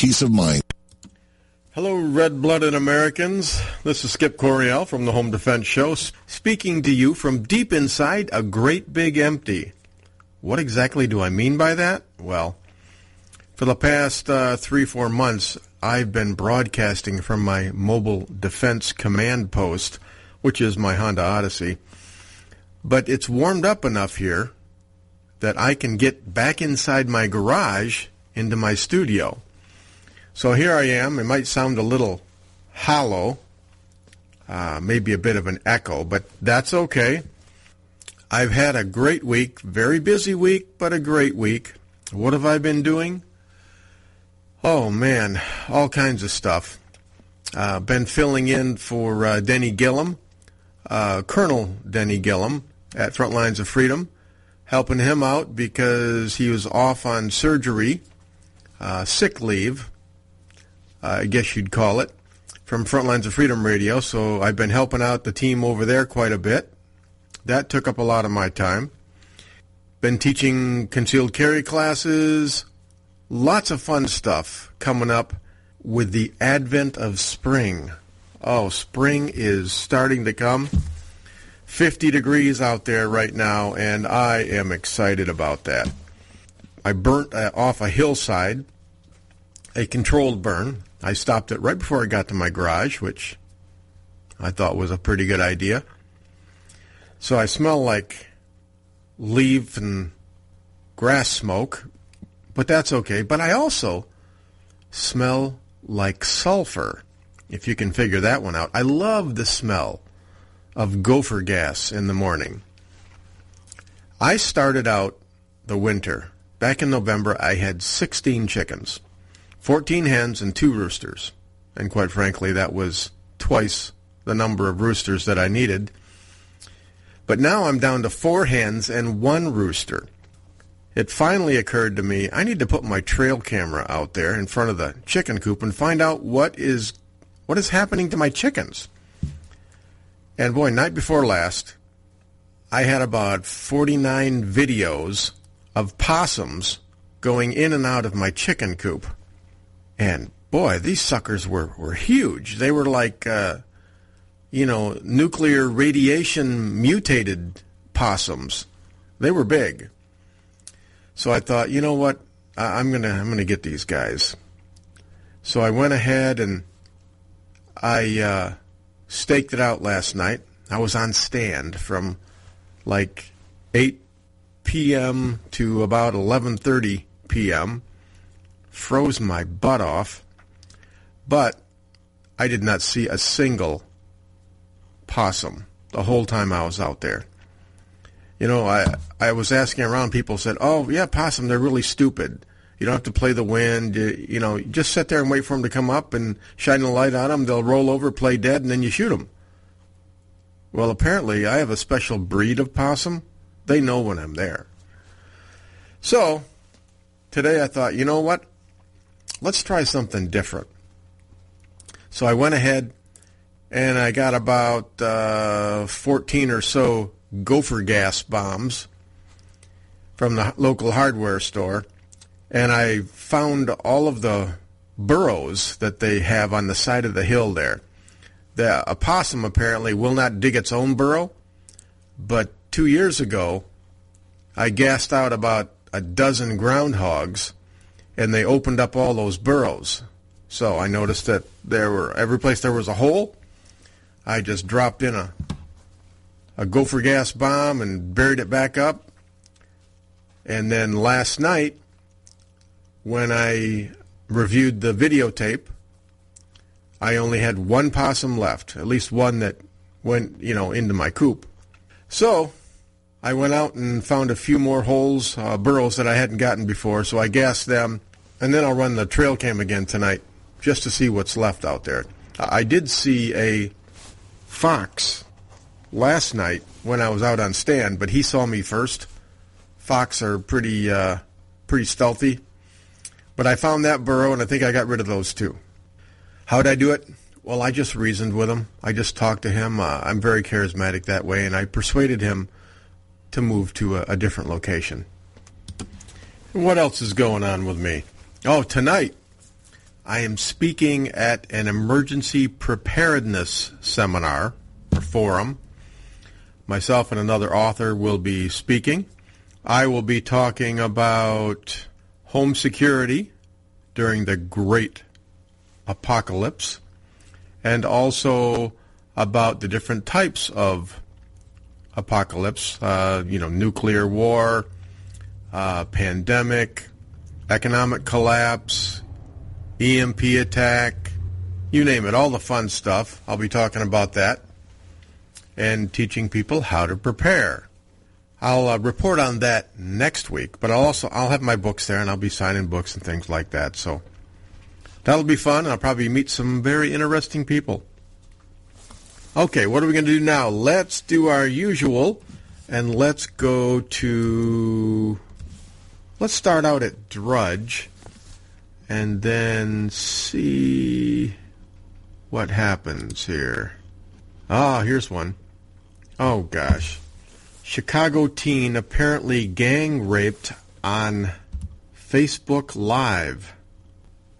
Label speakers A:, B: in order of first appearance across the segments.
A: peace of mind.
B: Hello, red-blooded Americans. This is Skip Coryell from the Home Defense Show, speaking to you from deep inside a great big empty. What exactly do I mean by that? Well, for the past uh, three, four months, I've been broadcasting from my mobile defense command post, which is my Honda Odyssey. But it's warmed up enough here that I can get back inside my garage into my studio. So here I am. It might sound a little hollow, uh, maybe a bit of an echo, but that's okay. I've had a great week, very busy week, but a great week. What have I been doing? Oh man, all kinds of stuff. Uh, been filling in for uh, Denny Gillem, uh, Colonel Denny Gillem at Front Lines of Freedom, helping him out because he was off on surgery, uh, sick leave, I guess you'd call it, from Frontlines of Freedom Radio. So I've been helping out the team over there quite a bit. That took up a lot of my time. Been teaching concealed carry classes. Lots of fun stuff coming up with the advent of spring. Oh, spring is starting to come. 50 degrees out there right now, and I am excited about that. I burnt uh, off a hillside, a controlled burn. I stopped it right before I got to my garage, which I thought was a pretty good idea. So I smell like leaf and grass smoke, but that's okay. But I also smell like sulfur, if you can figure that one out. I love the smell of gopher gas in the morning. I started out the winter. Back in November, I had 16 chickens. 14 hens and two roosters. And quite frankly, that was twice the number of roosters that I needed. But now I'm down to four hens and one rooster. It finally occurred to me I need to put my trail camera out there in front of the chicken coop and find out what is what is happening to my chickens. And boy, night before last, I had about 49 videos of possums going in and out of my chicken coop. And boy, these suckers were, were huge. They were like, uh, you know, nuclear radiation mutated possums. They were big. So I thought, you know what? I, am gonna I'm gonna get these guys. So I went ahead and I uh, staked it out last night. I was on stand from like 8 p.m. to about 11:30 p.m froze my butt off, but I did not see a single possum the whole time I was out there. You know, I I was asking around. People said, "Oh, yeah, possum. They're really stupid. You don't have to play the wind. You, you know, just sit there and wait for them to come up and shine the light on them. They'll roll over, play dead, and then you shoot them." Well, apparently, I have a special breed of possum. They know when I'm there. So today I thought, you know what? Let's try something different. So I went ahead and I got about uh, 14 or so gopher gas bombs from the local hardware store. And I found all of the burrows that they have on the side of the hill there. The opossum apparently will not dig its own burrow, but two years ago, I gassed out about a dozen groundhogs and they opened up all those burrows. So I noticed that there were every place there was a hole, I just dropped in a a gopher gas bomb and buried it back up. And then last night, when I reviewed the videotape, I only had one possum left, at least one that went, you know, into my coop. So I went out and found a few more holes, uh, burrows that I hadn't gotten before. So I gassed them and then I'll run the trail cam again tonight just to see what's left out there. I did see a fox last night when I was out on stand, but he saw me first. Fox are pretty uh, pretty stealthy, but I found that burrow and I think I got rid of those two. How'd I do it? Well, I just reasoned with him. I just talked to him. Uh, I'm very charismatic that way, and I persuaded him to move to a, a different location. What else is going on with me? Oh, tonight I am speaking at an emergency preparedness seminar or forum. Myself and another author will be speaking. I will be talking about home security during the great apocalypse and also about the different types of apocalypse, uh, you know, nuclear war, uh, pandemic, economic collapse, EMP attack, you name it, all the fun stuff. I'll be talking about that and teaching people how to prepare. I'll uh, report on that next week, but I'll also I'll have my books there and I'll be signing books and things like that. So that'll be fun. I'll probably meet some very interesting people. Okay, what are we going to do now? Let's do our usual and let's go to let's start out at Drudge and then see what happens here. Ah, here's one. Oh gosh. Chicago teen apparently gang raped on Facebook Live.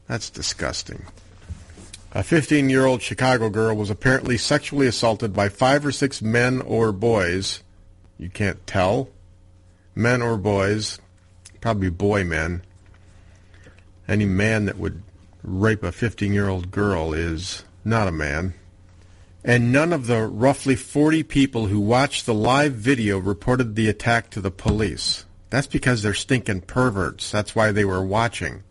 B: That's disgusting. A 15 year old Chicago girl was apparently sexually assaulted by five or six men or boys. You can't tell. Men or boys probably boy men. Any man that would rape a 15 year old girl is not a man. And none of the roughly 40 people who watched the live video reported the attack to the police. That's because they're stinking perverts. That's why they were watching.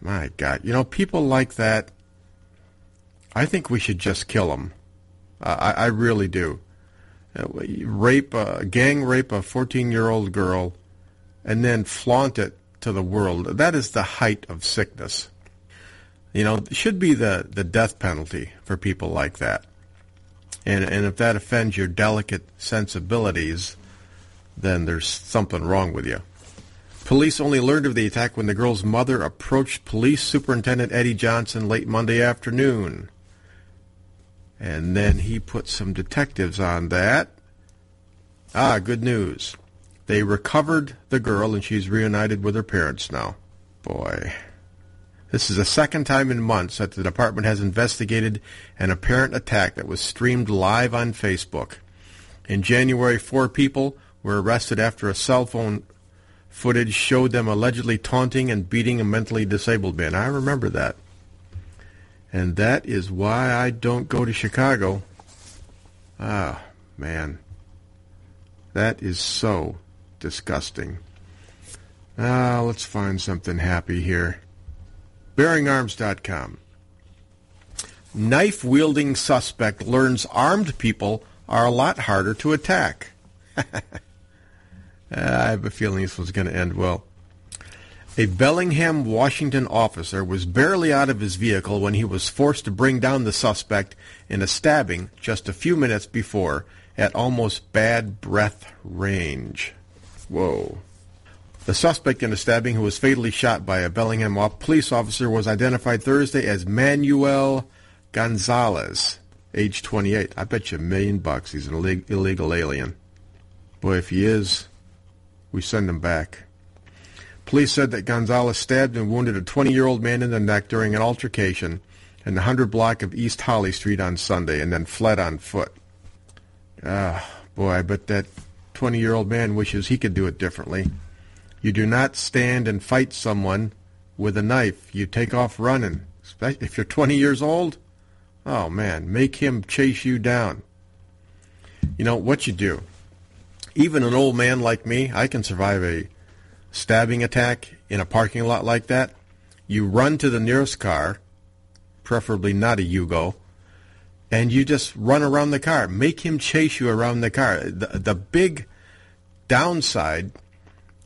B: My God. You know, people like that, I think we should just kill them. I, I really do. Uh, rape, a, gang rape a 14 year old girl and then flaunt it to the world. That is the height of sickness. You know, should be the, the death penalty for people like that. And, and if that offends your delicate sensibilities, then there's something wrong with you. Police only learned of the attack when the girl's mother approached Police Superintendent Eddie Johnson late Monday afternoon. And then he put some detectives on that. Ah, good news. They recovered the girl, and she's reunited with her parents now. Boy. This is the second time in months that the department has investigated an apparent attack that was streamed live on Facebook. In January, four people were arrested after a cell phone footage showed them allegedly taunting and beating a mentally disabled man. I remember that. And that is why I don't go to Chicago. Ah, man. That is so disgusting. Ah, let's find something happy here. BearingArms.com. Knife-wielding suspect learns armed people are a lot harder to attack. I have a feeling this was going to end well. A Bellingham, Washington officer was barely out of his vehicle when he was forced to bring down the suspect in a stabbing just a few minutes before at almost bad breath range. Whoa. The suspect in the stabbing, who was fatally shot by a Bellingham police officer, was identified Thursday as Manuel Gonzalez, age 28. I bet you a million bucks he's an illegal alien. Boy, if he is, we send him back. Police said that Gonzalez stabbed and wounded a 20-year-old man in the neck during an altercation in the 100 block of East Holly Street on Sunday and then fled on foot. Ah, boy, I bet that 20 year old man wishes he could do it differently. You do not stand and fight someone with a knife. You take off running. If you're 20 years old, oh man, make him chase you down. You know what you do. Even an old man like me, I can survive a stabbing attack in a parking lot like that. You run to the nearest car, preferably not a Yugo, and you just run around the car. Make him chase you around the car. The, the big downside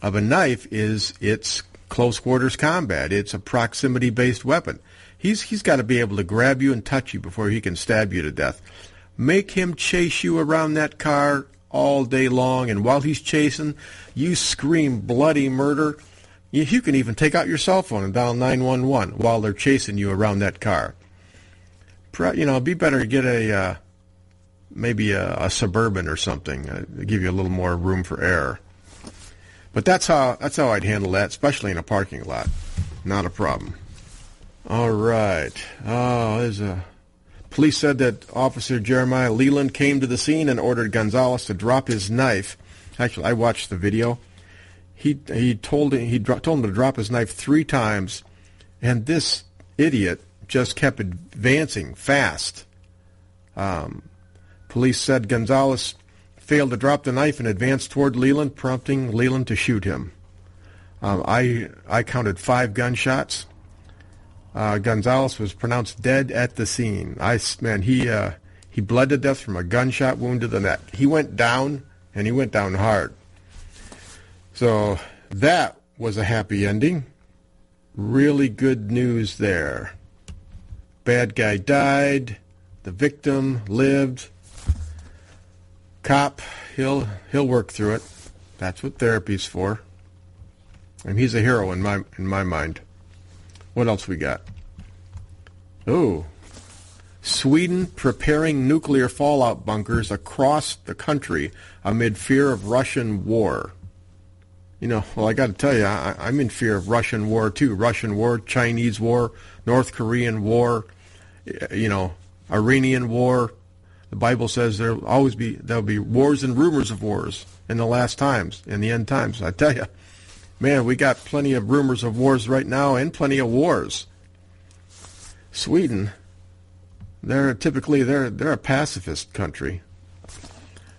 B: of a knife is it's close quarters combat. It's a proximity based weapon. He's he's got to be able to grab you and touch you before he can stab you to death. Make him chase you around that car all day long, and while he's chasing, you scream bloody murder. You, can even take out your cell phone and dial 911 while they're chasing you around that car. You know, it'd be better to get a uh, maybe a, a suburban or something. Uh, give you a little more room for error. But that's how that's how I'd handle that, especially in a parking lot. Not a problem. All right. Oh, there's a. Police said that Officer Jeremiah Leland came to the scene and ordered Gonzalez to drop his knife. Actually, I watched the video. He he told him he dro- told him to drop his knife three times, and this idiot just kept advancing fast. Um, police said Gonzalez failed to drop the knife and advanced toward Leland, prompting Leland to shoot him. Um, I I counted five gunshots. Uh, Gonzalez was pronounced dead at the scene. I man, he uh, he bled to death from a gunshot wound to the neck. He went down, and he went down hard. So that was a happy ending. Really good news there. Bad guy died. The victim lived. Cop, he'll he'll work through it. That's what therapy's for. And he's a hero in my in my mind. What else we got? Oh, Sweden preparing nuclear fallout bunkers across the country amid fear of Russian war. You know, well, I got to tell you, I, I'm in fear of Russian war too. Russian war, Chinese war, North Korean war, you know, Iranian war. The Bible says there'll always be there'll be wars and rumors of wars in the last times, in the end times. I tell you, man, we got plenty of rumors of wars right now and plenty of wars. Sweden, they're typically they're they're a pacifist country.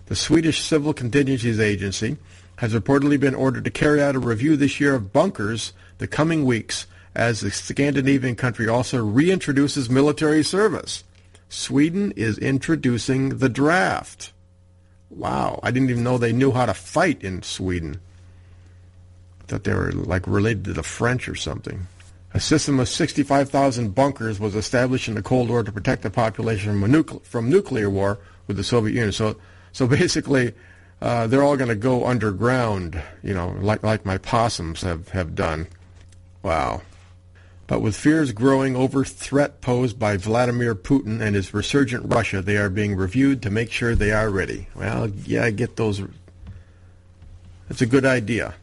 B: The Swedish Civil Contingencies Agency has reportedly been ordered to carry out a review this year of bunkers the coming weeks as the Scandinavian country also reintroduces military service. Sweden is introducing the draft. Wow, I didn't even know they knew how to fight in Sweden. Thought they were like related to the French or something. A system of 65,000 bunkers was established in the Cold War to protect the population from, nucle- from nuclear war with the Soviet Union. So, so basically, uh, they're all going to go underground, you know, like like my possums have, have done. Wow. But with fears growing over threat posed by Vladimir Putin and his resurgent Russia, they are being reviewed to make sure they are ready. Well, yeah, I get those. It's a good idea.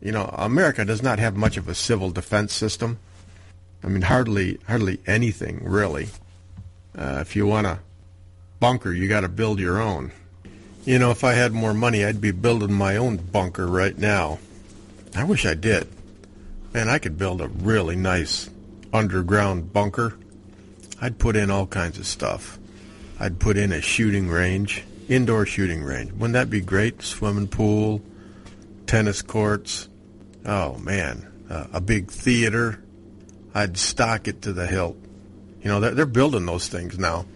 B: You know, America does not have much of a civil defense system. I mean, hardly hardly anything really. Uh, if you want a bunker, you got to build your own. You know, if I had more money, I'd be building my own bunker right now. I wish I did. Man, I could build a really nice underground bunker. I'd put in all kinds of stuff. I'd put in a shooting range, indoor shooting range. Wouldn't that be great? Swimming pool, tennis courts. Oh man, uh, a big theater. I'd stock it to the hilt. You know, they're, they're building those things now.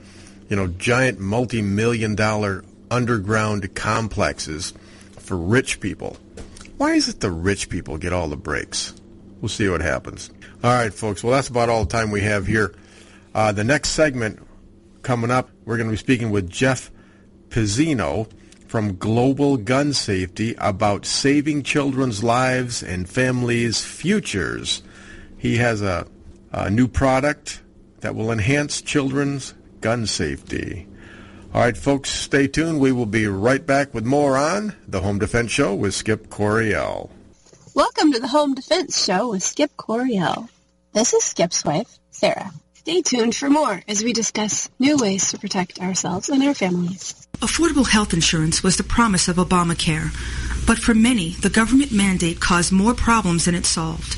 B: You know, giant multi-million dollar underground complexes for rich people. Why is it the rich people get all the breaks? We'll see what happens. All right, folks. Well, that's about all the time we have here. Uh, the next segment coming up, we're going to be speaking with Jeff Pizzino from Global Gun Safety about saving children's lives and families' futures. He has a, a new product that will enhance children's gun safety. All right, folks, stay tuned. We will be right back with more on the Home Defense Show with Skip Coryell.
A: Welcome to the Home Defense Show with Skip Coryell. This is Skip's wife, Sarah. Stay tuned for more as we discuss new ways to protect ourselves and our families.
C: Affordable health insurance was the promise of Obamacare, but for many, the government mandate caused more problems than it solved.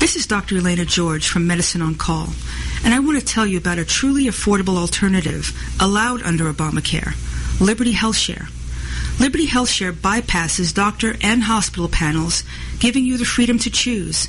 C: This is Dr. Elena George from Medicine on Call, and I want to tell you about a truly affordable alternative allowed under Obamacare, Liberty Health Share. Liberty Health Share bypasses doctor and hospital panels, giving you the freedom to choose.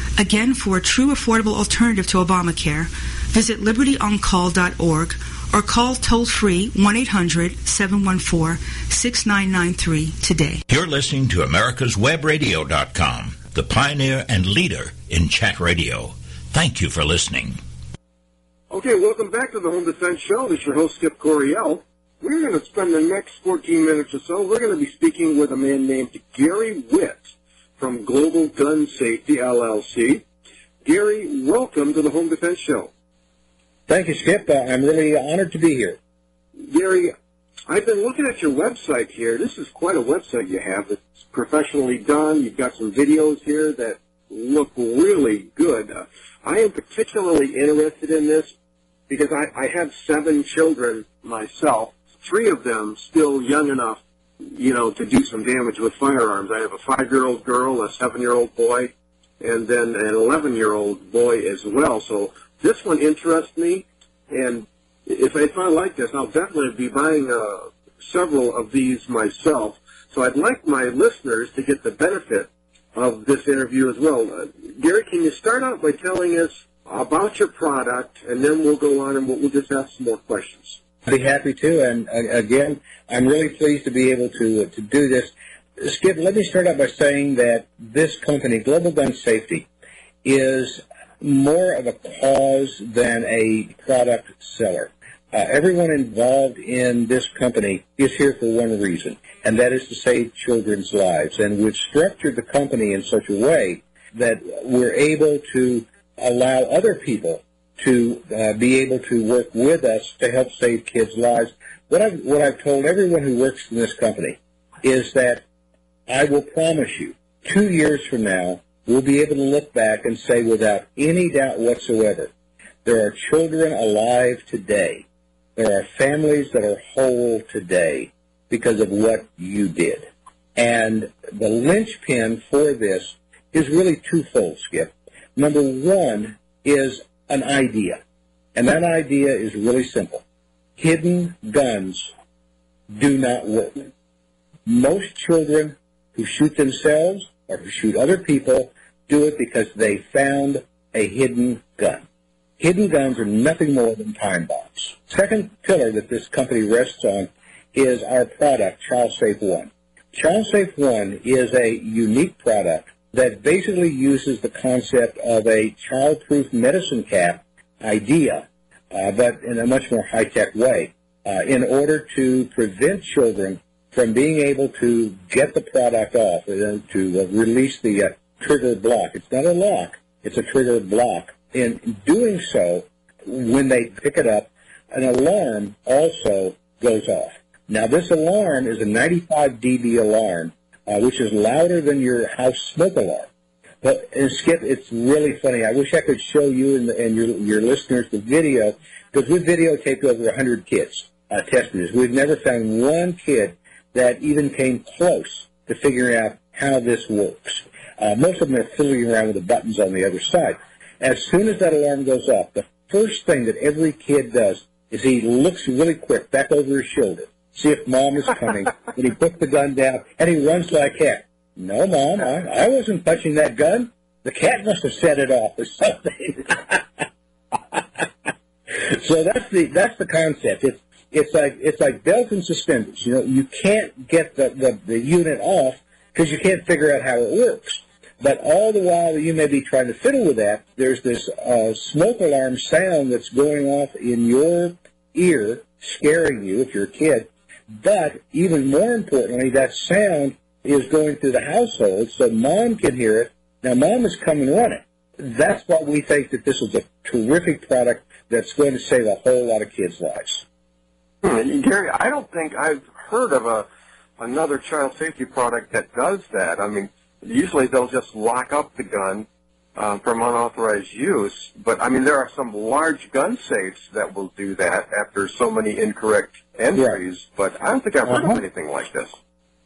C: Again, for a true affordable alternative to Obamacare, visit libertyoncall.org or call toll free 1 800 714 6993 today.
D: You're listening to America'sWebRadio.com, the pioneer and leader in chat radio. Thank you for listening.
E: Okay, welcome back to the Home Defense Show. This is your host, Skip Coryell. We're going to spend the next 14 minutes or so. We're going to be speaking with a man named Gary Witt from Global Gun Safety, LLC. Gary, welcome to the Home Defense Show.
F: Thank you, Skip. Uh, I'm really honored to be here.
E: Gary, I've been looking at your website here. This is quite a website you have. It's professionally done. You've got some videos here that look really good. Uh, I am particularly interested in this because I, I have seven children myself, three of them still young enough, you know, to do some damage with firearms. I have a five-year-old girl, a seven-year-old boy, and then an 11-year-old boy as well. So this one interests me, and if, if I like this, I'll definitely be buying uh, several of these myself. So I'd like my listeners to get the benefit of this interview as well. Uh, Gary, can you start out by telling us about your product, and then we'll go on and we'll, we'll just ask some more questions.
F: I'd be happy to, and uh, again, I'm really pleased to be able to uh, to do this. Skip, let me start out by saying that this company, Global Gun Safety, is more of a cause than a product seller. Uh, everyone involved in this company is here for one reason, and that is to save children's lives. And we've structured the company in such a way that we're able to allow other people to uh, be able to work with us to help save kids' lives. What I've, what I've told everyone who works in this company is that I will promise you, two years from now, we'll be able to look back and say without any doubt whatsoever, there are children alive today. There are families that are whole today because of what you did. And the linchpin for this is really twofold, Skip. Number one is an idea. And that idea is really simple. Hidden guns do not work. Most children who shoot themselves or who shoot other people do it because they found a hidden gun. Hidden guns are nothing more than time bombs. Second pillar that this company rests on is our product, Child Safe One. Child Safe One is a unique product that basically uses the concept of a child-proof medicine cap idea, uh, but in a much more high-tech way, uh, in order to prevent children from being able to get the product off, uh, to release the uh, trigger block. It's not a lock, it's a trigger block. In doing so, when they pick it up, an alarm also goes off. Now, this alarm is a 95 dB alarm uh, which is louder than your house smoke alarm. But and Skip, it's really funny. I wish I could show you and, the, and your your listeners the video because we've videotaped over 100 kids uh, testing this. We've never found one kid that even came close to figuring out how this works. Uh, most of them are fiddling around with the buttons on the other side. As soon as that alarm goes off, the first thing that every kid does is he looks really quick back over his shoulder see if mom is coming. and he puts the gun down and he runs like heck. No, mom, I, I wasn't touching that gun. The cat must have set it off or something. so that's the that's the concept. It's it's like it's like belt and suspenders. You know, you can't get the the, the unit off because you can't figure out how it works. But all the while that you may be trying to fiddle with that, there's this uh, smoke alarm sound that's going off in your ear, scaring you if you're a kid, but even more importantly, that sound is going through the household so mom can hear it. Now mom is coming on it. That's why we think that this is a terrific product that's going to save a whole lot of kids' lives.
E: Hmm, Gary, I don't think I've heard of a another child safety product that does that. I mean, usually they'll just lock up the gun um, from unauthorized use. But I mean, there are some large gun safes that will do that after so many incorrect entries. But I don't think I've heard uh-huh. of anything like this.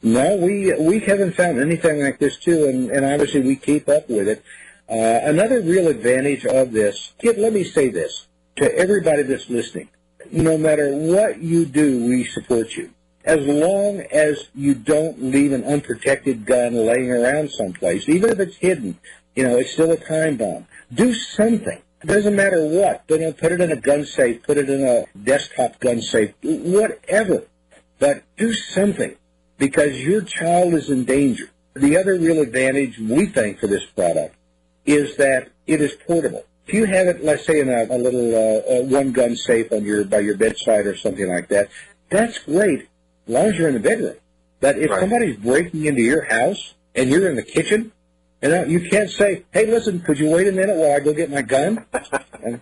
F: No, we we haven't found anything like this too, and, and obviously we keep up with it. Uh, another real advantage of this, kid, let me say this to everybody that's listening. No matter what you do, we support you. As long as you don't leave an unprotected gun laying around someplace, even if it's hidden, you know, it's still a time bomb. Do something. It doesn't matter what. You know, put it in a gun safe, put it in a desktop gun safe, whatever. But do something because your child is in danger. The other real advantage we think for this product is that it is portable. if you have it, let's say in a, a little uh, one gun safe on your by your bedside or something like that, that's great as long as you're in the bedroom. But if
E: Right.
F: somebody's breaking into your house and you're in the kitchen, you know, you can't say, "Hey, listen, could you wait a minute while I go get my gun?"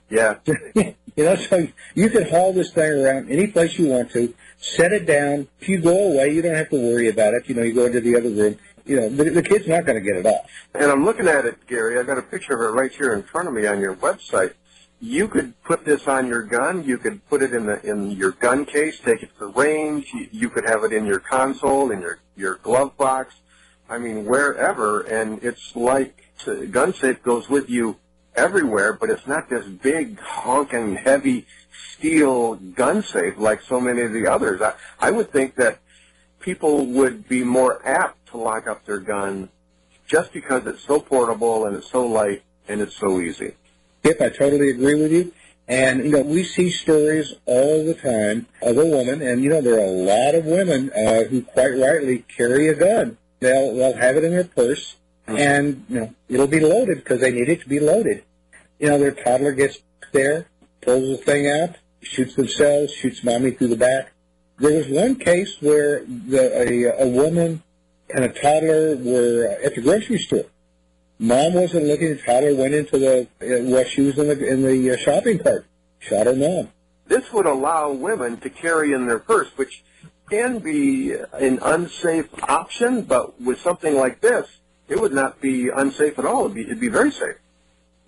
E: Yeah.
F: you know, so you can haul this thing around any place you want to, set it down. If you go away, you don't have to worry about it. You know, you go into the other room. You know, the, the kid's not going to get it off.
E: And I'm looking at it, Gary. I've got a picture of it right here in front of me on your website. You could put this on your gun. You could put it in the in your gun case, take it to the range. You, you could have it in your console, in your your glove box. I mean, wherever. And it's like gun safe goes with you everywhere, but it's not this big honking heavy steel gun safe like so many of the others. I, I would think that people would be more apt to lock up their gun just because it's so portable and it's so light and it's so easy.
F: Yep, I totally agree with you. And, you know, we see stories all the time of a woman, and, you know, there are a lot of women uh, who quite rightly carry a gun. They'll, they'll have it in their purse, and, you know, it'll be loaded because they need it to be loaded. You know, their toddler gets there, pulls the thing out, shoots themselves, shoots mommy through the back. There was one case where the, a, a woman and a toddler were at the grocery store. Mom wasn't looking. The toddler went into the uh, while she was in the in the uh, shopping cart. Shot her mom.
E: This would allow women to carry in their purse, which can be an unsafe option, but with something like this, it would not be unsafe at all. It'd be, it'd be very safe.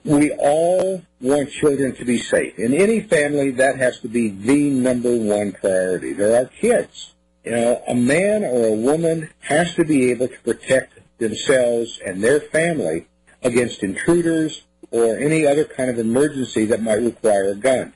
F: We all want children to be safe. In any family, that has to be the number one priority. There are kids. You know, a man or a woman has to be able to protect themselves and their family against intruders or any other kind of emergency that might require a gun.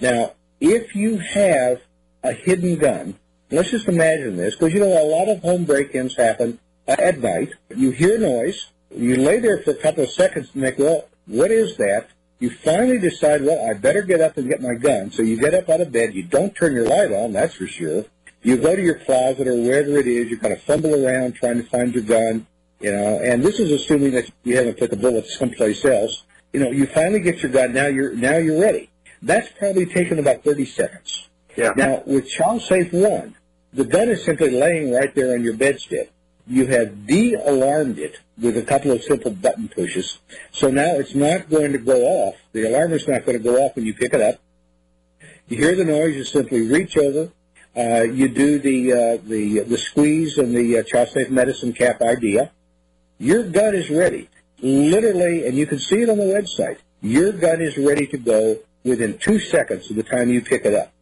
F: Now, if you have a hidden gun, let's just imagine this, because you know a lot of home break-ins happen uh, at night. You hear noise, you lay there for a couple of seconds and think, well, what is that? You finally decide, well, I better get up and get my gun. So you get up out of bed. You don't turn your light on, that's for sure. You go to your closet or wherever it is. You kind of fumble around trying to find your gun, you know. And this is assuming that you haven't put the bullet someplace else. You know, you finally get your gun. Now you're now you're ready. That's probably taken about 30 seconds.
E: Yeah.
F: Now, with Child Safe 1, the gun is simply laying right there on your bedstead. You have de-alarmed it with a couple of simple button pushes. So now it's not going to go off. The alarm is not going to go off when you pick it up. You hear the noise, you simply reach over. Uh, you do the, uh, the, the squeeze and the uh, Child Safe Medicine Cap idea. Your gun is ready. Literally, and you can see it on the website, your gun is ready to go within two seconds of the time you pick it up.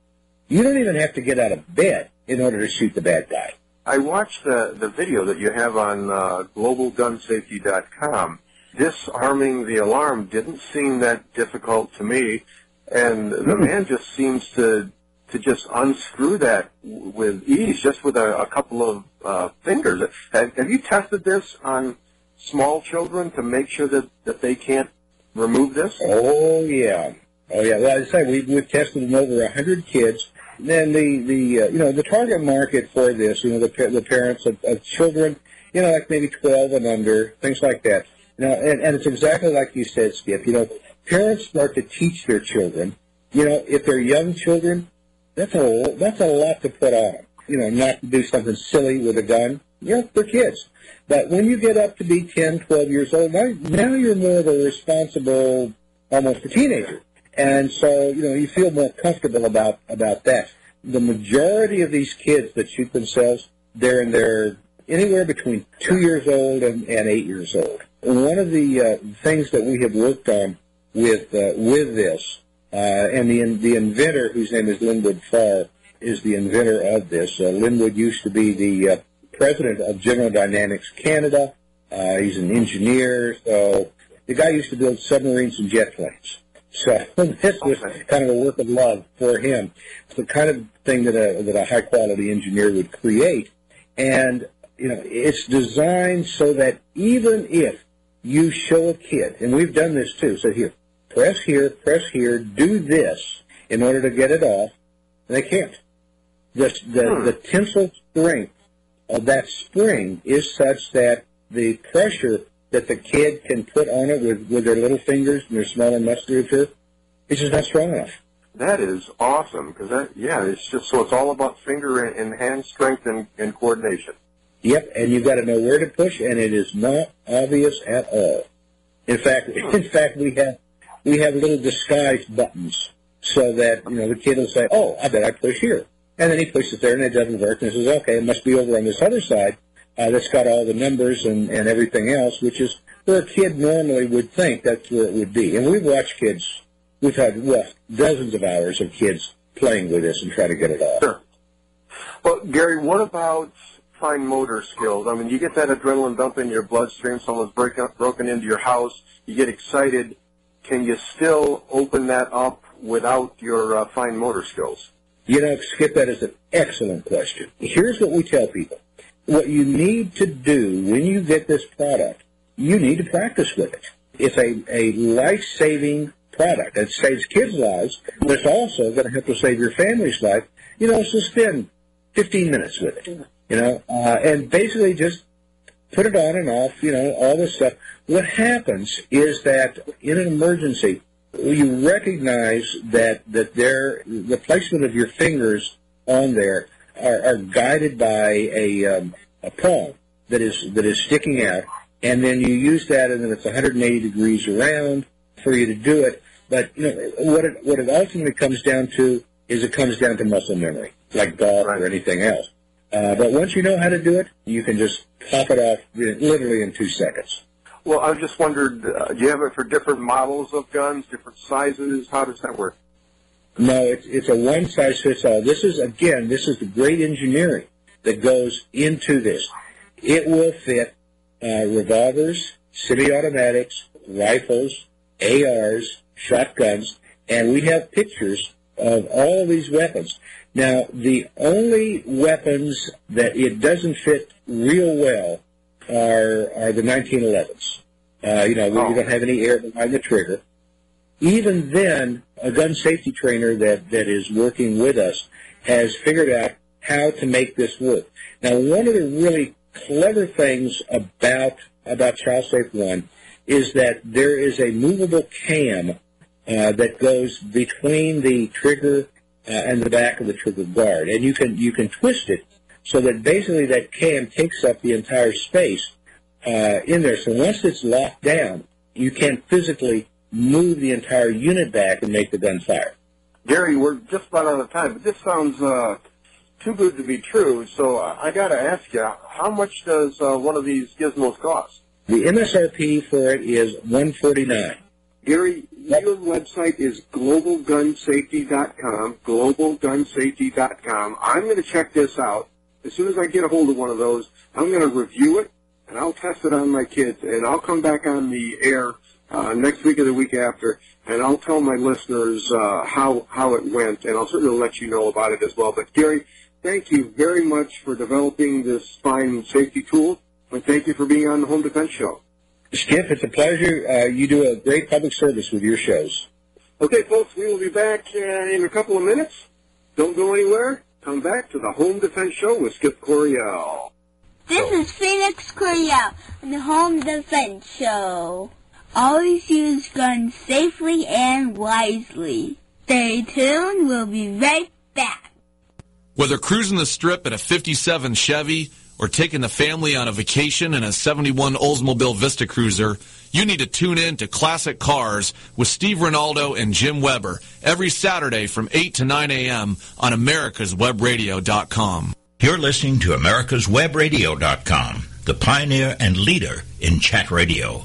F: You don't even have to get out of bed in order to shoot the bad guy.
E: I watched the, the video that you have on uh, globalgunsafety.com. Disarming the alarm didn't seem that difficult to me, and the man just seems to to just unscrew that with ease, just with a, a couple of uh, fingers. Have, have you tested this on small children to make sure that, that they can't remove this?
F: Oh yeah, oh yeah. Well, as I say, we, we've tested in over a hundred kids. Then the the uh, you know the target market for this, you know the the parents of, of children, you know like maybe twelve and under, things like that. You know, and, and it's exactly like you said, Skip. You know, parents start to teach their children. You know, if they're young children, that's a that's a lot to put on. You know, not to do something silly with a gun. You know, they're kids. But when you get up to be 10, 12 years old, now, now you're more of a responsible, almost a teenager. And so, you know, you feel more comfortable about, about that. The majority of these kids that shoot themselves, they're in their, anywhere between two years old and, and eight years old. One of the uh, things that we have worked on with, uh, with this, uh, and the, the inventor, whose name is Linwood Farr, is the inventor of this. Uh, Linwood used to be the uh, president of General Dynamics Canada. Uh, he's an engineer, so the guy used to build submarines and jet planes. So this was kind of a work of love for him. It's the kind of thing that a that a high quality engineer would create, and you know it's designed so that even if you show a kid, and we've done this too, so here, press here, press here, do this in order to get it off, and they can't. The the, hmm. the tensile strength of that spring is such that the pressure that the kid can put on it with, with their little fingers and their small and musculature it's just not strong enough.
E: That is awesome because that, yeah, it's just so it's all about finger and, and hand strength and, and coordination.
F: Yep, and you've got to know where to push, and it is not obvious at all. In fact, in fact, we have we have little disguised buttons so that you know the kid will say, "Oh, I bet I push here," and then he pushes there, and it doesn't work, and he says, "Okay, it must be over on this other side uh, that's got all the numbers and and everything else," which is where a kid normally would think that's where it would be. And we've watched kids. We've had well dozens of hours of kids playing with this and try to get it off.
E: Sure. Well, Gary, what about fine motor skills? I mean, you get that adrenaline dump in your bloodstream. Someone's break up, broken into your house. You get excited. Can you still open that up without your uh, fine motor skills?
F: You know, Skip, that is an excellent question. Here's what we tell people. What you need to do when you get this product, you need to practice with it. It's a, a life-saving product. It saves kids' lives, but it's also going to help to save your family's life. You know, so spend 15 minutes with it. You know, uh, and basically just put it on and off, you know, all this stuff. What happens is that in an emergency, you recognize that, that there, the placement of your fingers on there are, are guided by a, um, a prong that is, that is sticking out. And then you use that and then it's 180 degrees around for you to do it. But, you know, what it, what it ultimately comes down to is it comes down to muscle memory, like golf
E: Right.
F: or anything else. Uh, but once you know how to do it, you can just pop it off literally in two seconds.
E: Well, I just wondered, uh, do you have it for different models of guns, different sizes? How does that work?
F: No, it's, it's a one size fits all. This is, again, this is the great engineering that goes into this. It will fit uh, revolvers, semi-automatics, rifles, ARs, shotguns, and we have pictures of all these weapons. Now, the only weapons that it doesn't fit real well are are the 1911s. Uh, you know, you
E: Oh.
F: don't have any air behind the trigger. Even then, a gun safety trainer that, that is working with us has figured out how to make this work. Now, one of the really clever things about about Child Safe One is that there is a movable cam uh, that goes between the trigger uh, and the back of the trigger guard, and you can you can twist it so that basically that cam takes up the entire space uh, in there. So once it's locked down, you can't physically move the entire unit back and make the gun fire.
E: Gary, we're just about out of time, but this sounds uh, too good to be true. So I, I got to ask you, how much does uh, one of these gizmos cost?
F: The MSRP for it is 149.
E: Gary, your website is globalgunsafety.com, globalgunsafety.com. I'm going to check this out. As soon as I get a hold of one of those, I'm going to review it, and I'll test it on my kids, and I'll come back on the air uh, next week or the week after, and I'll tell my listeners uh, how, how it went, and I'll certainly let you know about it as well. But, Gary, thank you very much for developing this fine safety tool, and thank you for being on the Home Defense Show.
F: Skip, it's a pleasure. Uh, you do a great public service with your shows.
E: Okay, folks, we will be back uh, in a couple of minutes. Don't go anywhere. Come back to the Home Defense Show with Skip Coryell.
G: This is Phoenix Coryell on the Home Defense Show. Always use guns safely and wisely. Stay tuned. We'll be right back.
H: Whether cruising the strip in a 57 Chevy or taking the family on a vacation in a 71 Oldsmobile Vista Cruiser, you need to tune in to Classic Cars with Steve Ronaldo and Jim Weber every Saturday from 8 to 9 a.m. on americaswebradio.com.
D: You're listening to americaswebradio.com, the pioneer and leader in chat radio.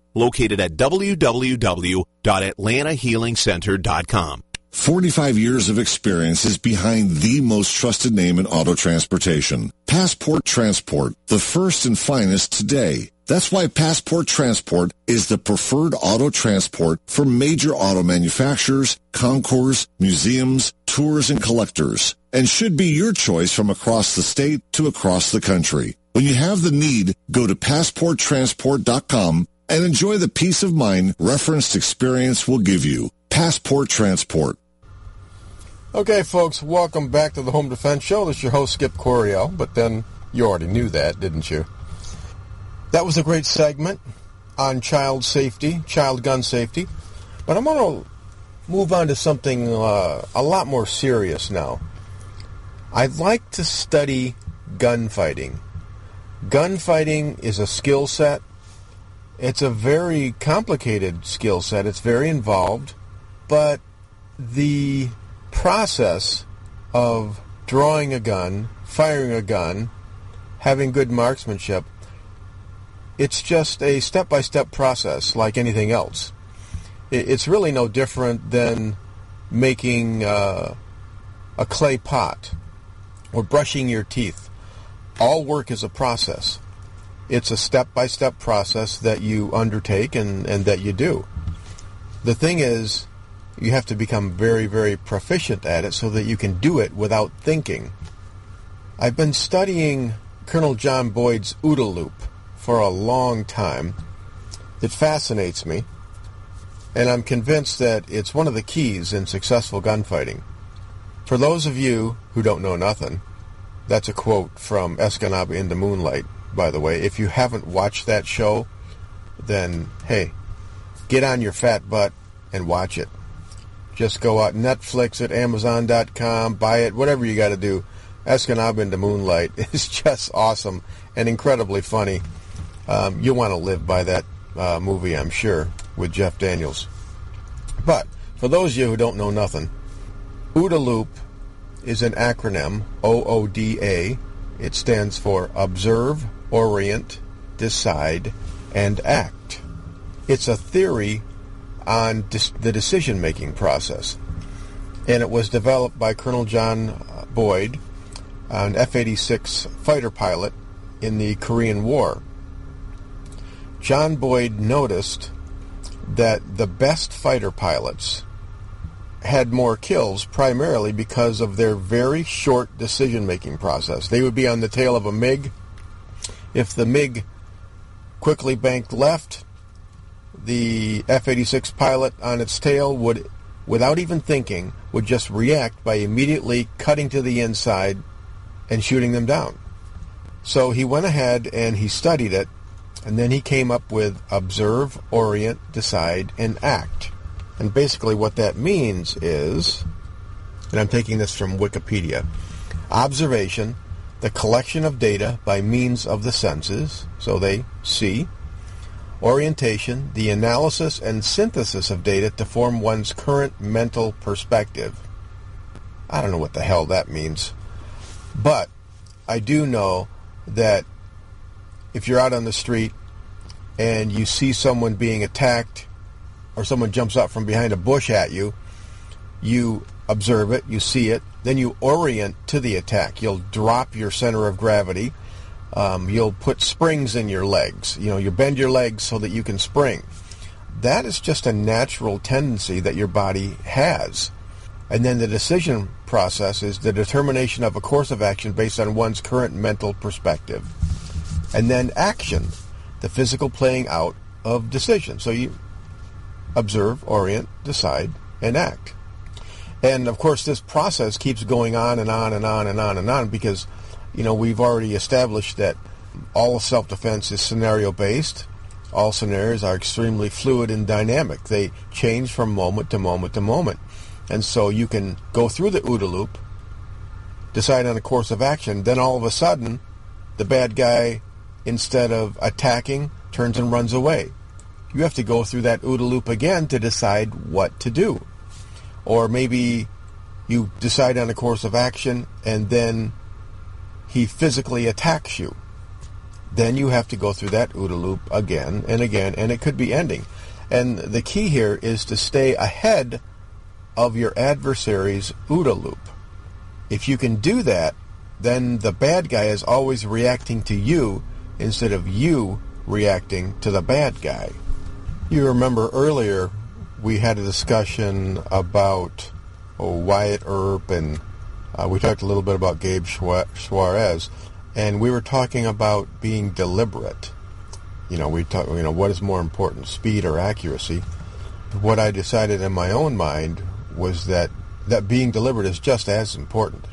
I: located at www.atlantahealingcenter.com.
J: 45 years of experience is behind the most trusted name in auto transportation. Passport Transport, the first and finest today. That's why Passport Transport is the preferred auto transport for major auto manufacturers, concours, museums, tours, and collectors, and should be your choice from across the state to across the country. When you have the need, go to passporttransport.com and enjoy the peace of mind referenced experience will give you. Passport Transport.
B: Okay, folks, welcome back to the Home Defense Show. This is your host, Skip Coryell, but then you already knew that, didn't you? That was a great segment on child safety, child gun safety. But I'm going to move on to something uh, a lot more serious now. I'd like to study gunfighting. Gunfighting is a skill set. It's a very complicated skill set. It's very involved. But the process of drawing a gun, firing a gun, having good marksmanship, it's just a step-by-step process like anything else. It's really no different than making uh, a clay pot or brushing your teeth. All work is a process. It's a step-by-step process that you undertake and, and that you do. The thing is, you have to become very, very proficient at it so that you can do it without thinking. I've been studying Colonel John Boyd's OODA loop for a long time. It fascinates me, and I'm convinced that it's one of the keys in successful gunfighting. For those of you who don't know nothing, that's a quote from Escanaba in the Moonlight, by the way. If you haven't watched that show, then hey, get on your fat butt and watch it. Just go out Netflix at Amazon.com, buy it, whatever you got to do. Escanaba in the Moonlight is just awesome and incredibly funny. Um, you'll want to live by that uh, movie, I'm sure, with Jeff Daniels. But for those of you who don't know nothing, OODA Loop is an acronym, O-O-D-A. It stands for Observe, Orient, Decide, and Act. It's a theory on dis- the decision-making process. And it was developed by Colonel John Boyd, an F-86 fighter pilot in the Korean War. John Boyd noticed that the best fighter pilots had more kills primarily because of their very short decision-making process. They would be on the tail of a MiG. If the MiG quickly banked left, the F-86 pilot on its tail would, without even thinking, would just react by immediately cutting to the inside and shooting them down. So he went ahead and he studied it, and then he came up with observe, orient, decide, and act. And basically what that means is, and I'm taking this from Wikipedia, observation, the collection of data by means of the senses, so they see, orientation, the analysis and synthesis of data to form one's current mental perspective. I don't know what the hell that means. But I do know that if you're out on the street and you see someone being attacked or someone jumps out from behind a bush at you, you observe it, you see it, then you orient to the attack. You'll drop your center of gravity. Um, you'll put springs in your legs. You know, you bend your legs so that you can spring. That is just a natural tendency that your body has. And then the decision process is the determination of a course of action based on one's current mental perspective. And then action, the physical playing out of decision. So you observe, orient, decide, and act. And of course, this process keeps going on and on and on and on and on because, you know, we've already established that all self-defense is scenario-based. All scenarios are extremely fluid and dynamic. They change from moment to moment to moment. And so you can go through the OODA loop, decide on a course of action, then all of a sudden, the bad guy, instead of attacking, turns and runs away you have to go through that OODA loop again to decide what to do. Or maybe You decide on a course of action, and then he physically attacks you. Then you have to go through that OODA loop again and again, and it could be ending. And the key here is to stay ahead of your adversary's OODA loop. If you can do that, then the bad guy is always reacting to you instead of you reacting to the bad guy. You remember earlier we had a discussion about oh, Wyatt Earp and uh, we talked a little bit about Gabe Suarez, and we were talking about being deliberate. You know, we talk. You know, what is more important, speed or accuracy? What I decided in my own mind was that that being deliberate is just as important.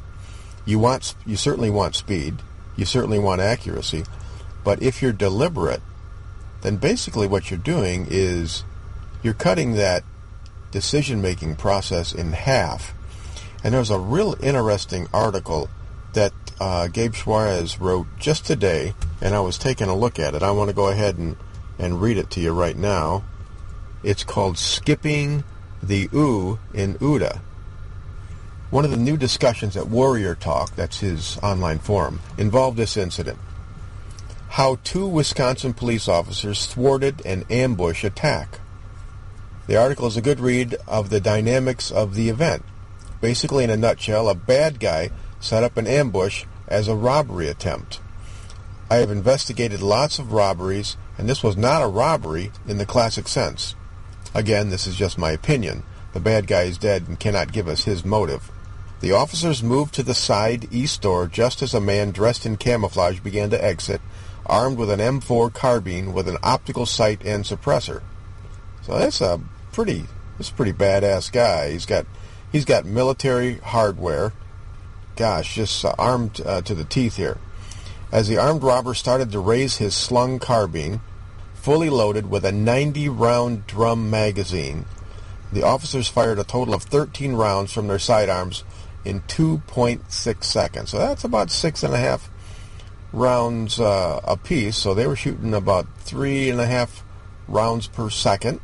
B: You want, you certainly want speed, you certainly want accuracy, but if you're deliberate, then basically what you're doing is you're cutting that decision-making process in half. And there's a real interesting article that uh, Gabe Suarez wrote just today, and I was taking a look at it. I want to go ahead and, and read it to you right now. It's called Skipping the OO in OODA. One of the new discussions at Warrior Talk, that's his online forum, involved this incident. How two Wisconsin police officers thwarted an ambush attack. The article is a good read of the dynamics of the event. Basically, in a nutshell, a bad guy set up an ambush as a robbery attempt. I have investigated lots of robberies, and this was not a robbery in the classic sense. Again, this is just my opinion. The bad guy is dead and cannot give us his motive. The officers moved to the side east door just as a man dressed in camouflage began to exit, armed with an M4 carbine with an optical sight and suppressor. So that's a pretty, that's a pretty badass guy. He's got, he's got military hardware. Gosh, just uh, armed uh, to the teeth here. As the armed robber started to raise his slung carbine, fully loaded with a 90-round drum magazine. The officers fired a total of 13 rounds from their sidearms in 2.6 seconds. So that's about six and a half rounds uh, apiece. So they were shooting about three and a half rounds per second,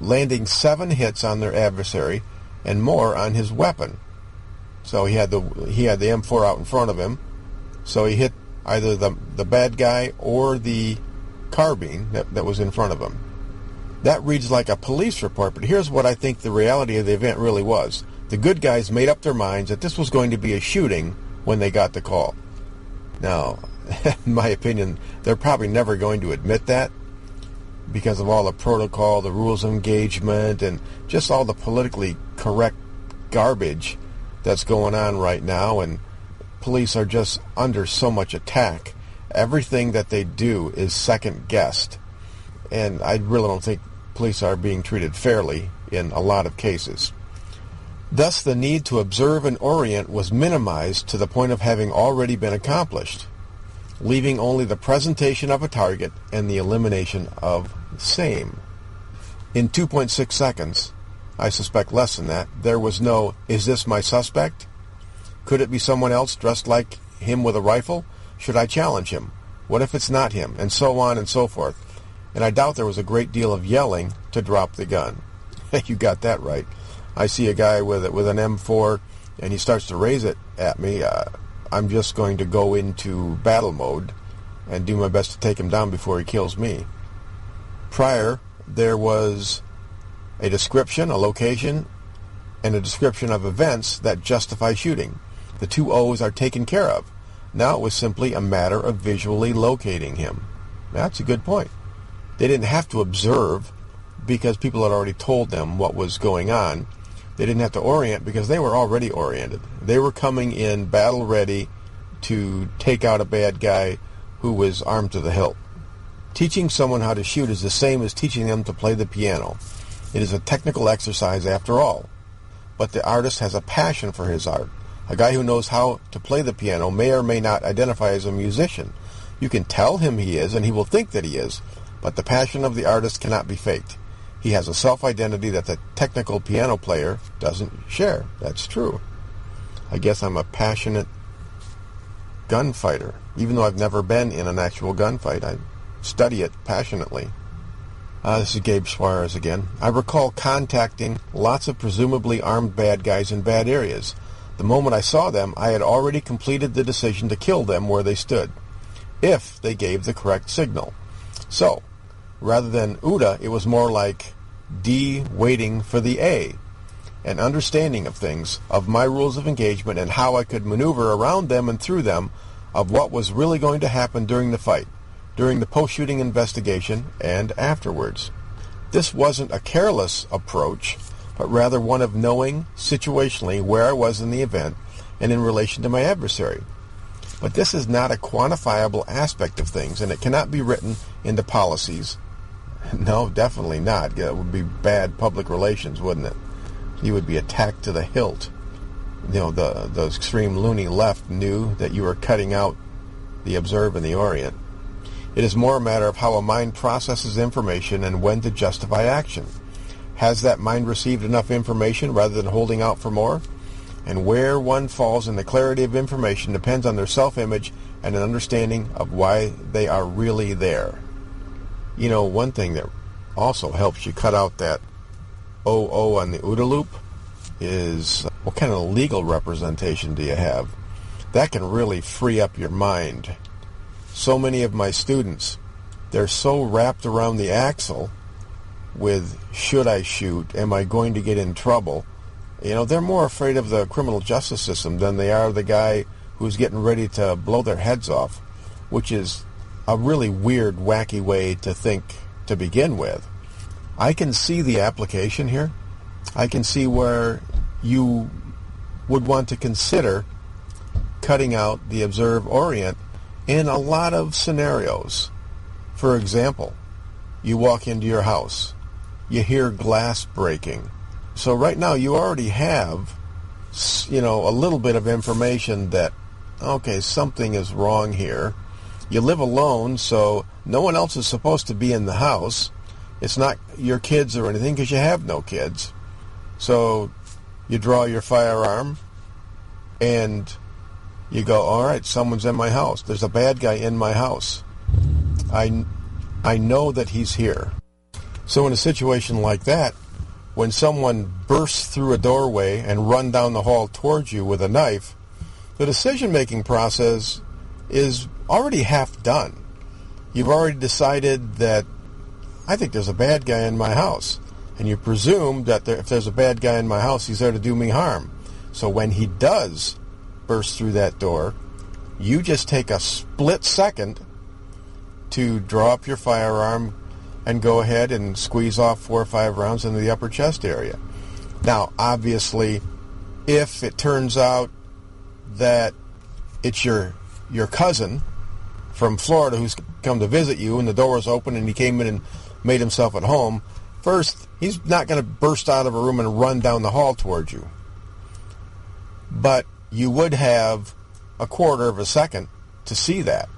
B: landing seven hits on their adversary and more on his weapon. So he had the he had the M4 out in front of him. So he hit either the the bad guy or the carbine that, that was in front of him. That reads like a police report, but here's what I think the reality of the event really was. The good guys made up their minds that this was going to be a shooting when they got the call. Now, in my opinion, they're probably never going to admit that because of all the protocol, the rules of engagement, and just all the politically correct garbage that's going on right now. And police are just under so much attack everything that they do is second guessed. And I really don't think police are being treated fairly in a lot of cases. Thus, the need to observe and orient was minimized to the point of having already been accomplished, leaving only the presentation of a target and the elimination of same. In 2.6 seconds, I suspect less than that, there was no, is this my suspect? Could it be someone else dressed like him with a rifle? Should I challenge him? What if it's not him? And so on and so forth. And I doubt there was a great deal of yelling to drop the gun. you got that right. I see a guy with with an M4 and he starts to raise it at me. Uh, I'm just going to go into battle mode and do my best to take him down before he kills me. Prior, there was a description, a location, and a description of events that justify shooting. The two O's are taken care of. Now it was simply a matter of visually locating him. That's a good point. They didn't have to observe because people had already told them what was going on. They didn't have to orient because they were already oriented. They were coming in battle ready to take out a bad guy who was armed to the hilt. Teaching someone how to shoot is the same as teaching them to play the piano. It is a technical exercise after all. But the artist has a passion for his art. A guy who knows how to play the piano may or may not identify as a musician. You can tell him he is, and he will think that he is, but the passion of the artist cannot be faked. He has a self-identity that the technical piano player doesn't share. That's true. I guess I'm a passionate gunfighter. Even though I've never been in an actual gunfight, I study it passionately. Uh, this is Gabe Suarez again. I recall contacting lots of presumably armed bad guys in bad areas. The moment I saw them, I had already completed the decision to kill them where they stood, if they gave the correct signal. So, rather than OODA, it was more like D waiting for the A, an understanding of things, of my rules of engagement and how I could maneuver around them and through them, of what was really going to happen during the fight during the post-shooting investigation and afterwards. This wasn't a careless approach, but rather one of knowing situationally where I was in the event and in relation to my adversary. But this is not a quantifiable aspect of things, and it cannot be written into policies. No, definitely not. It would be bad public relations, wouldn't it? You would be attacked to the hilt. You know, the, the extreme loony left knew that you were cutting out the observe and the orient. It is more a matter of how a mind processes information and when to justify action. Has that mind received enough information rather than holding out for more? And where one falls in the clarity of information depends on their self-image and an understanding of why they are really there. You know, one thing that also helps you cut out that OO on the OODA loop is what kind of legal representation do you have? That can really free up your mind so many of my students, they're so wrapped around the axle with should I shoot? Am I going to get in trouble? You know, they're more afraid of the criminal justice system than they are the guy who's getting ready to blow their heads off, which is a really weird, wacky way to think to begin with. I can see the application here. I can see where you would want to consider cutting out the observe orient in a lot of scenarios. For example, you walk into your house, you hear glass breaking. So right now you already have, you know, a little bit of information that, okay, something is wrong here. You live alone, so no one else is supposed to be in the house. It's not your kids or anything because you have no kids. So you draw your firearm and you go, all right, someone's in my house. There's a bad guy in my house. I, I know that he's here. So in a situation like that, when someone bursts through a doorway and run down the hall towards you with a knife, the decision-making process is already half done. You've already decided that I think there's a bad guy in my house. And you presume that there, if there's a bad guy in my house, he's there to do me harm. So when he does burst through that door, you just take a split second to draw up your firearm and go ahead and squeeze off four or five rounds into the upper chest area. Now, obviously, if it turns out that it's your your cousin from Florida who's come to visit you and the door is open and he came in and made himself at home, first, he's not going to burst out of a room and run down the hall towards you. But you would have a quarter of a second to see that.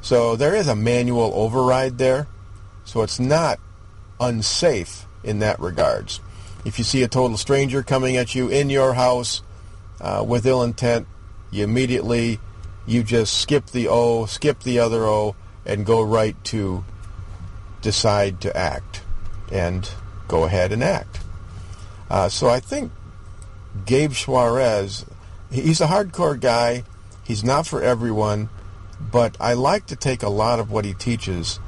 B: So there is a manual override there. So it's not unsafe in that regards. If you see a total stranger coming at you in your house uh, with ill intent, you immediately you just skip the O, skip the other O, and go right to decide to act and go ahead and act. Uh, so I think Gabe Suarez he's a hardcore guy. He's not for everyone, but I like to take a lot of what he teaches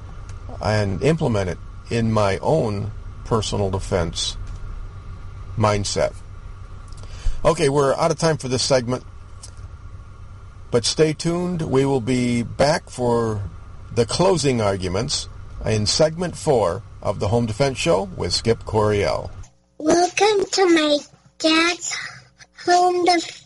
B: and implement it in my own personal defense mindset. Okay, we're out of time for this segment, but stay tuned. We will be back for the closing arguments in segment four of the Home Defense Show with Skip Coryell.
K: Welcome to my dad's Home Defense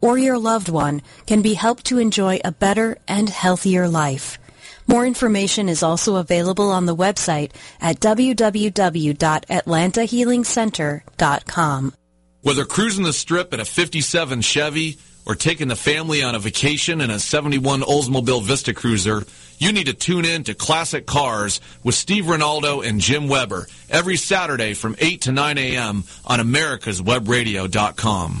L: or your loved one can be helped to enjoy a better and healthier life. More information is also available on the website at www.atlantahealingcenter.com.
H: Whether cruising the strip in a 57 Chevy or taking the family on a vacation in a 71 Oldsmobile Vista Cruiser, you need to tune in to Classic Cars with Steve Ronaldo and Jim Weber every Saturday from 8 to 9 a.m. on americaswebradio.com.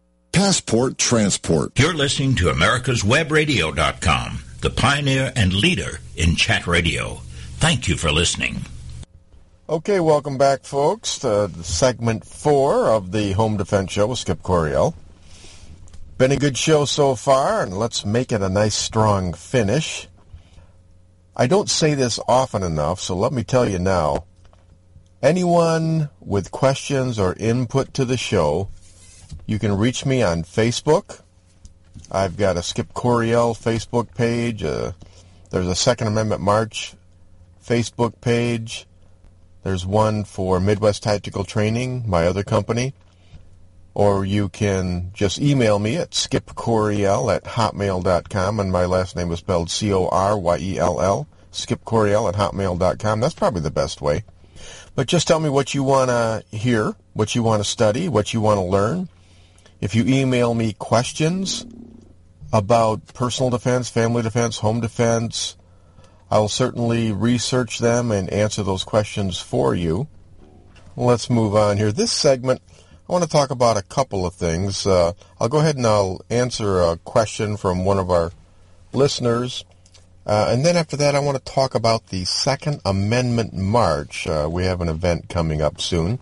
J: Passport Transport.
D: You're listening to America's America'sWebRadio.com, the pioneer and leader in chat radio. Thank you for listening.
B: Okay, welcome back, folks, to segment four of the Home Defense Show with Skip Coryell. Been a good show so far, and let's make it a nice, strong finish. I don't say this often enough, so let me tell you now. Anyone with questions or input to the show, you can reach me on Facebook. I've got a Skip Coryell Facebook page. Uh, there's a Second Amendment March Facebook page. There's one for Midwest Tactical Training, my other company. Or you can just email me at skipcoryell at hotmail.com, and my last name is spelled C-O-R-Y-E-L-L, skipcoryell at hotmail.com. That's probably the best way. But just tell me what you want to hear, what you want to study, what you want to learn. If you email me questions about personal defense, family defense, home defense, I will certainly research them and answer those questions for you. Let's move on here. This segment, I want to talk about a couple of things. Uh, I'll go ahead and I'll answer a question from one of our listeners. Uh, and then after that, I want to talk about the Second Amendment March. Uh, we have an event coming up soon.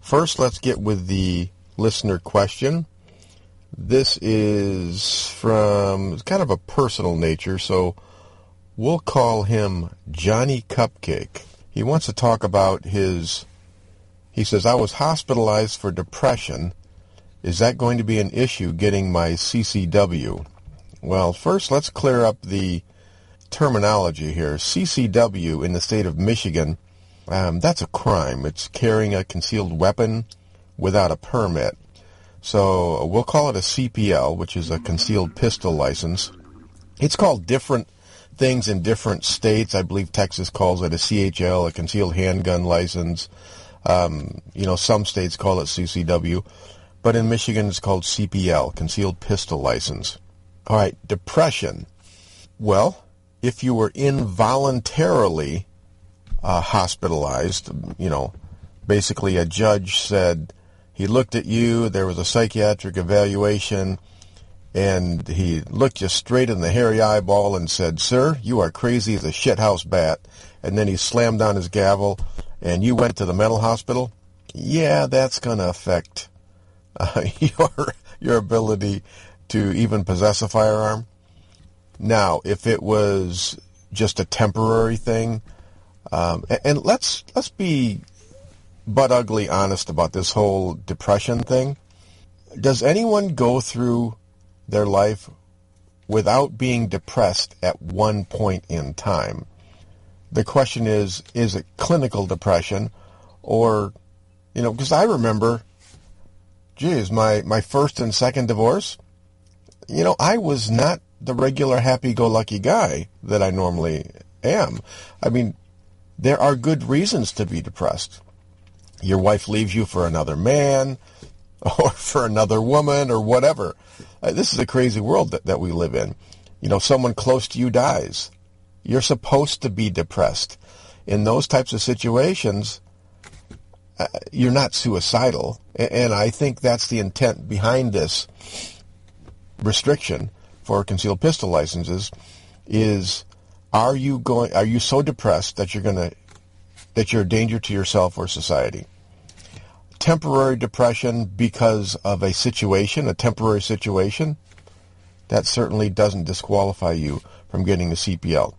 B: First, let's get with the listener question. This is from kind of a personal nature, so we'll call him Johnny Cupcake. He wants to talk about his. He says, I was hospitalized for depression. Is that going to be an issue getting my CCW? Well, first, let's clear up the terminology here. CCW in the state of Michigan, um, that's a crime. It's carrying a concealed weapon without a permit. So we'll call it a CPL, which is a concealed pistol license. It's called different things in different states. I believe Texas calls it a CHL, a concealed handgun license. Um, you know, some states call it CCW. But in Michigan, it's called CPL, concealed pistol license. All right, depression. Well, if you were involuntarily uh, hospitalized, you know, basically a judge said, he looked at you. There was a psychiatric evaluation, and he looked you straight in the hairy eyeball and said, "Sir, you are crazy as a shithouse bat." And then he slammed down his gavel, and you went to the mental hospital. Yeah, that's going to affect uh, your your ability to even possess a firearm. Now, if it was just a temporary thing, um, and, and let's let's be but ugly honest about this whole depression thing. Does anyone go through their life without being depressed at one point in time? The question is, is it clinical depression or, you know, because I remember, geez, my, my first and second divorce, you know, I was not the regular happy-go-lucky guy that I normally am. I mean, there are good reasons to be depressed your wife leaves you for another man or for another woman or whatever. Uh, this is a crazy world that, that we live in. You know, someone close to you dies. You're supposed to be depressed. in those types of situations, uh, you're not suicidal. And I think that's the intent behind this restriction for concealed pistol licenses is are you going are you so depressed that you're going to that you're a danger to yourself or society? Temporary depression because of a situation, a temporary situation, that certainly doesn't disqualify you from getting a CPL.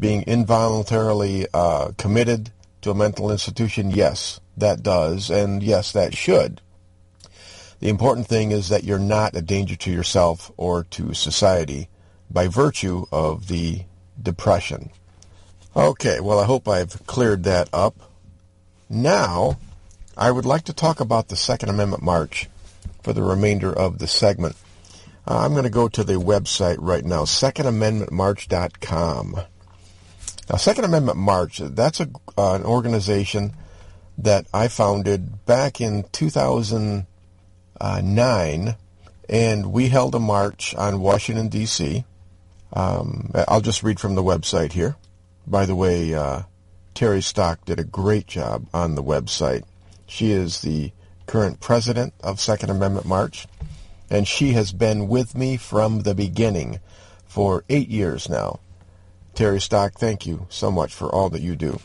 B: Being involuntarily uh, committed to a mental institution, yes, that does, and yes, that should. The important thing is that you're not a danger to yourself or to society by virtue of the depression. Okay, well, I hope I've cleared that up. Now, I would like to talk about the Second Amendment March for the remainder of the segment. Uh, I'm going to go to the website right now, secondamendmentmarch.com. Now, Second Amendment March, that's a, uh, an organization that I founded back in 2009, and we held a march on Washington, D.C. Um, I'll just read from the website here. By the way, uh, Terry Stock did a great job on the website. She is the current president of Second Amendment March, and she has been with me from the beginning for eight years now. Terry Stock, thank you so much for all that you do.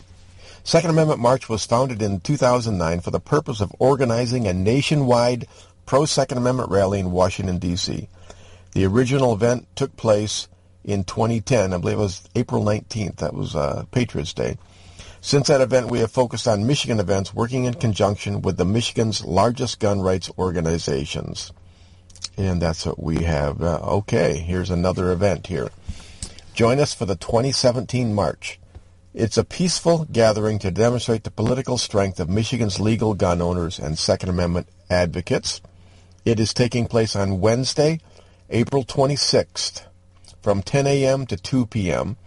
B: Second Amendment March was founded in 2009 for the purpose of organizing a nationwide pro-Second Amendment rally in Washington, D.C. The original event took place in 2010. I believe it was April 19th. That was uh, Patriots Day. Since that event, we have focused on Michigan events, working in conjunction with the Michigan's largest gun rights organizations. And that's what we have. Uh, okay, here's another event here. Join us for the 2017 March. It's a peaceful gathering to demonstrate the political strength of Michigan's legal gun owners and Second Amendment advocates. It is taking place on Wednesday, April 26th from 10 a.m. to 2 p.m.,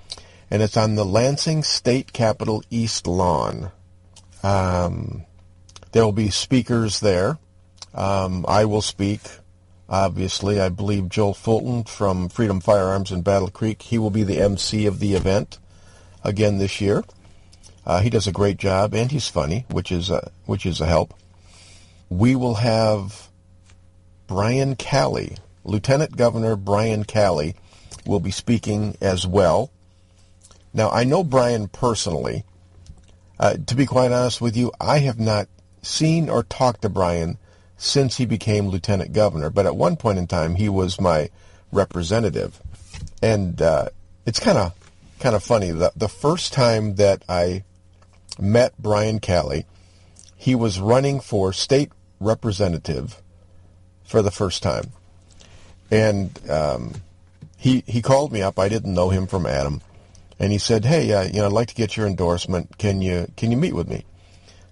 B: and it's on the Lansing State Capitol East Lawn. Um, there will be speakers there. Um, I will speak. Obviously, I believe Joel Fulton from Freedom Firearms in Battle Creek, he will be the MC of the event again this year. Uh, he does a great job, and he's funny, which is a, which is a help. We will have Brian Calley, Lieutenant Governor Brian Calley, will be speaking as well. Now, I know Brian personally. Uh, to be quite honest with you, I have not seen or talked to Brian since he became lieutenant governor, but at one point in time, he was my representative. And uh, it's kind of kind of funny. The, the first time that I met Brian Calley, he was running for state representative for the first time. And um, he he called me up. I didn't know him from Adam, and he said, "Hey, uh, you know, I'd like to get your endorsement. Can you can you meet with me?"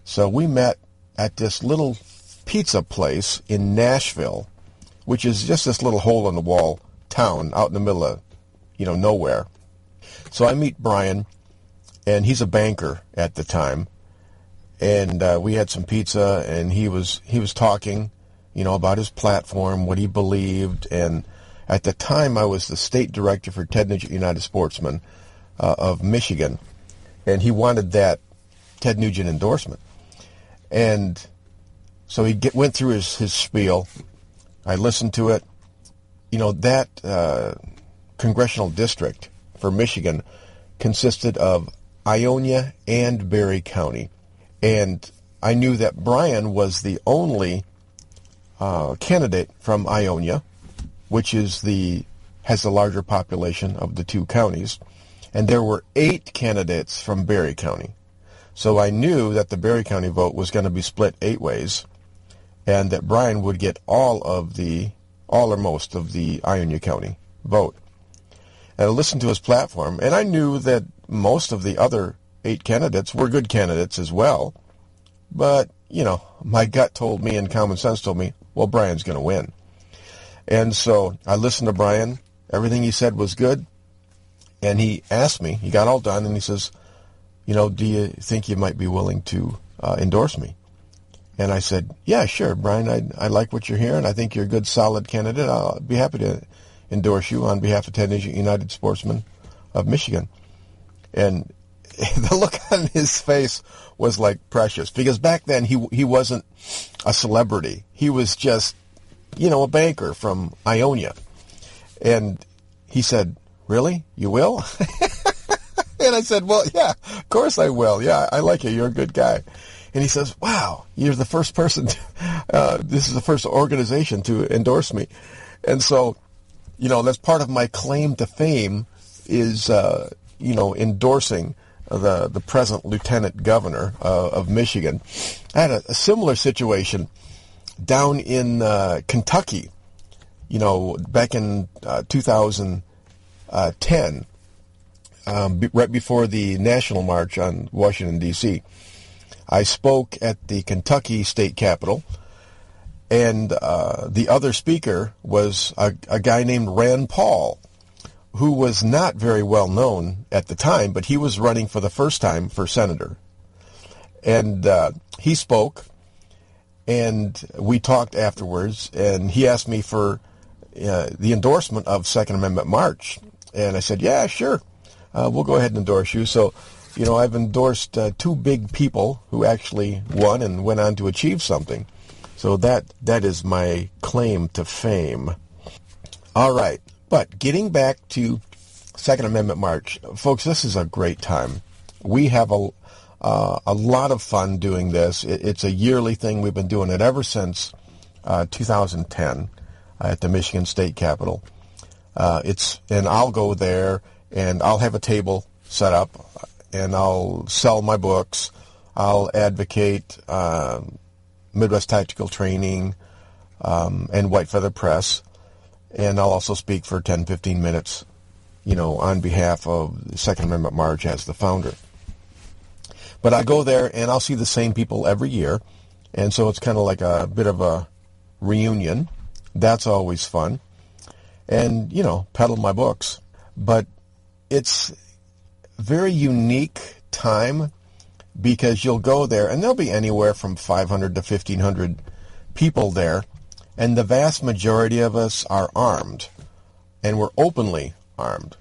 B: So we met at this little pizza place in Nashville, which is just this little hole in the wall town out in the middle of you know nowhere. So I meet Brian, and he's a banker at the time, and uh, we had some pizza, and he was he was talking, you know, about his platform, what he believed, and at the time I was the state director for Ted Nugent United Sportsmen uh, of Michigan, and he wanted that Ted Nugent endorsement, and so he get, went through his his spiel. I listened to it. You know that uh, congressional district for Michigan consisted of Ionia and Barry County. And I knew that Brian was the only uh, candidate from Ionia, which is the has the larger population of the two counties, and there were eight candidates from Barry County. So I knew that the Barry County vote was going to be split eight ways, and that Brian would get all of the all or most of the Ionia County vote and I listened to his platform, and I knew that most of the other eight candidates were good candidates as well. But, you know, my gut told me and common sense told me, well, Brian's going to win. And so I listened to Brian. Everything he said was good. And he asked me, he got all done, and he says, you know, do you think you might be willing to uh, endorse me? And I said, yeah, sure, Brian, I, I like what you're hearing. I think you're a good, solid candidate. I'll be happy to endorse you on behalf of Ted Nugent United Sportsmen of Michigan. And the look on his face was like precious because back then he he wasn't a celebrity. He was just, you know, a banker from Ionia. And he said, "Really? You will?" and I said, "Well, yeah, of course I will. Yeah, I like you. You're a good guy." And he says, "Wow, you're the first person. To, uh, this is the first organization to endorse me." And so, you know, that's part of my claim to fame is, uh, you know, endorsing the the present lieutenant governor uh, of Michigan. I had a, a similar situation down in uh, Kentucky. You know, back in uh, 2010, um, be, right before the national march on Washington D.C., I spoke at the Kentucky state capitol, and uh, the other speaker was a, a guy named Rand Paul who was not very well known at the time, but he was running for the first time for senator. And uh, he spoke, and we talked afterwards, and he asked me for uh, the endorsement of Second Amendment March. And I said, yeah, sure. Uh, we'll go ahead and endorse you. So, you know, I've endorsed uh, two big people who actually won and went on to achieve something. So that that is my claim to fame. All right. But getting back to Second Amendment March, folks, this is a great time. We have a uh, a lot of fun doing this. It, it's a yearly thing. We've been doing it ever since uh, 2010 at the Michigan State Capitol. Uh, it's and I'll go there and I'll have a table set up and I'll sell my books. I'll advocate um, Midwest Tactical Training um, and White Feather Press and I'll also speak for 10, 15 minutes, you know, on behalf of the Second Amendment March as the founder. But I go there and I'll see the same people every year, and so it's kind of like a bit of a reunion. That's always fun. And, you know, peddle my books. But it's very unique time because you'll go there and there'll be anywhere from 500 to 1500 people there and the vast majority of us are armed, and we're openly armed.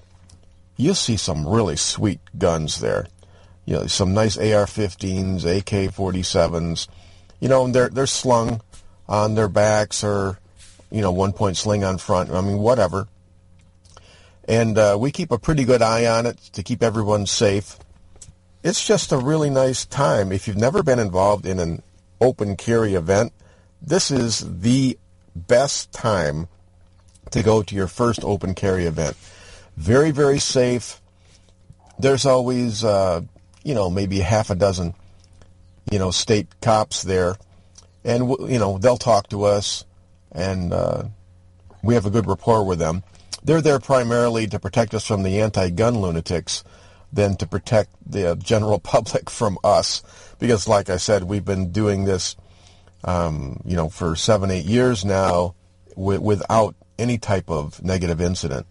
B: You'll see some really sweet guns there. You know, some nice AR-15s, AK-47s. You know, and they're they're slung on their backs or, you know, one-point sling on front. I mean, whatever. And uh, we keep a pretty good eye on it to keep everyone safe. It's just a really nice time. If you've never been involved in an open carry event, this is the best time to go to your first open carry event. Very, very safe. There's always, uh, you know, maybe half a dozen, you know, state cops there. And, you know, they'll talk to us, and uh, we have a good rapport with them. They're there primarily to protect us from the anti-gun lunatics than to protect the general public from us. Because, like I said, we've been doing this um, you know, for seven, eight years now w- without any type of negative incident.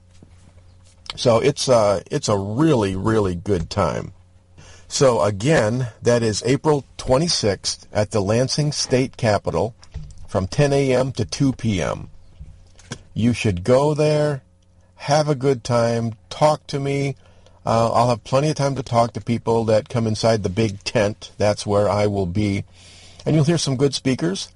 B: So it's uh, it's a really, really good time. So again, that is April 26th at the Lansing State Capitol from 10 a.m. to 2 p.m. You should go there, have a good time, talk to me. Uh, I'll have plenty of time to talk to people that come inside the big tent. That's where I will be and you'll hear some good speakers.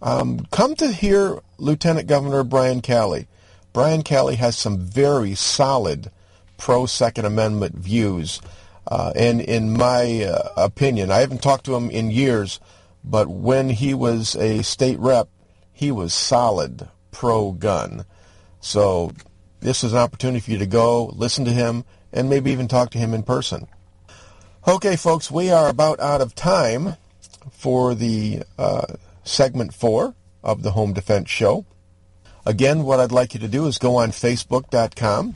B: Um, come to hear Lieutenant Governor Brian Calley. Brian Calley has some very solid pro-Second Amendment views. Uh, and in my uh, opinion, I haven't talked to him in years, but when he was a state rep, he was solid pro-gun. So this is an opportunity for you to go, listen to him, and maybe even talk to him in person. Okay, folks, we are about out of time for the uh, segment four of the Home Defense Show. Again, what I'd like you to do is go on Facebook.com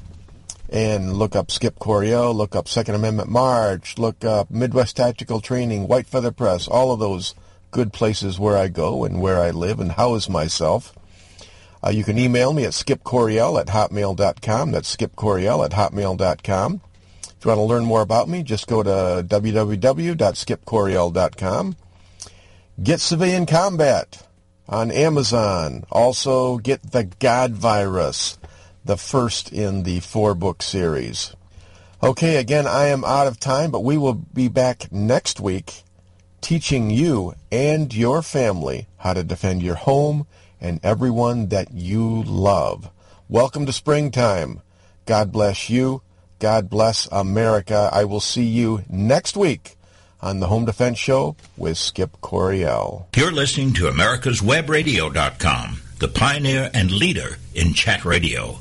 B: and look up Skip Coryell, look up Second Amendment March, look up Midwest Tactical Training, White Feather Press, all of those good places where I go and where I live and house myself. Uh, you can email me at skipcoryell at hotmail.com. That's skipcoryell at hotmail.com. If you want to learn more about me, just go to www.skipcoryell.com. Get Civilian Combat on Amazon. Also get The God Virus, the first in the four-book series. Okay, again, I am out of time, but we will be back next week teaching you and your family how to defend your home and everyone that you love. Welcome to springtime. God bless you. God bless America. I will see you next week on the Home Defense Show with Skip Coryell.
D: You're listening to americaswebradio.com, the pioneer and leader in chat radio.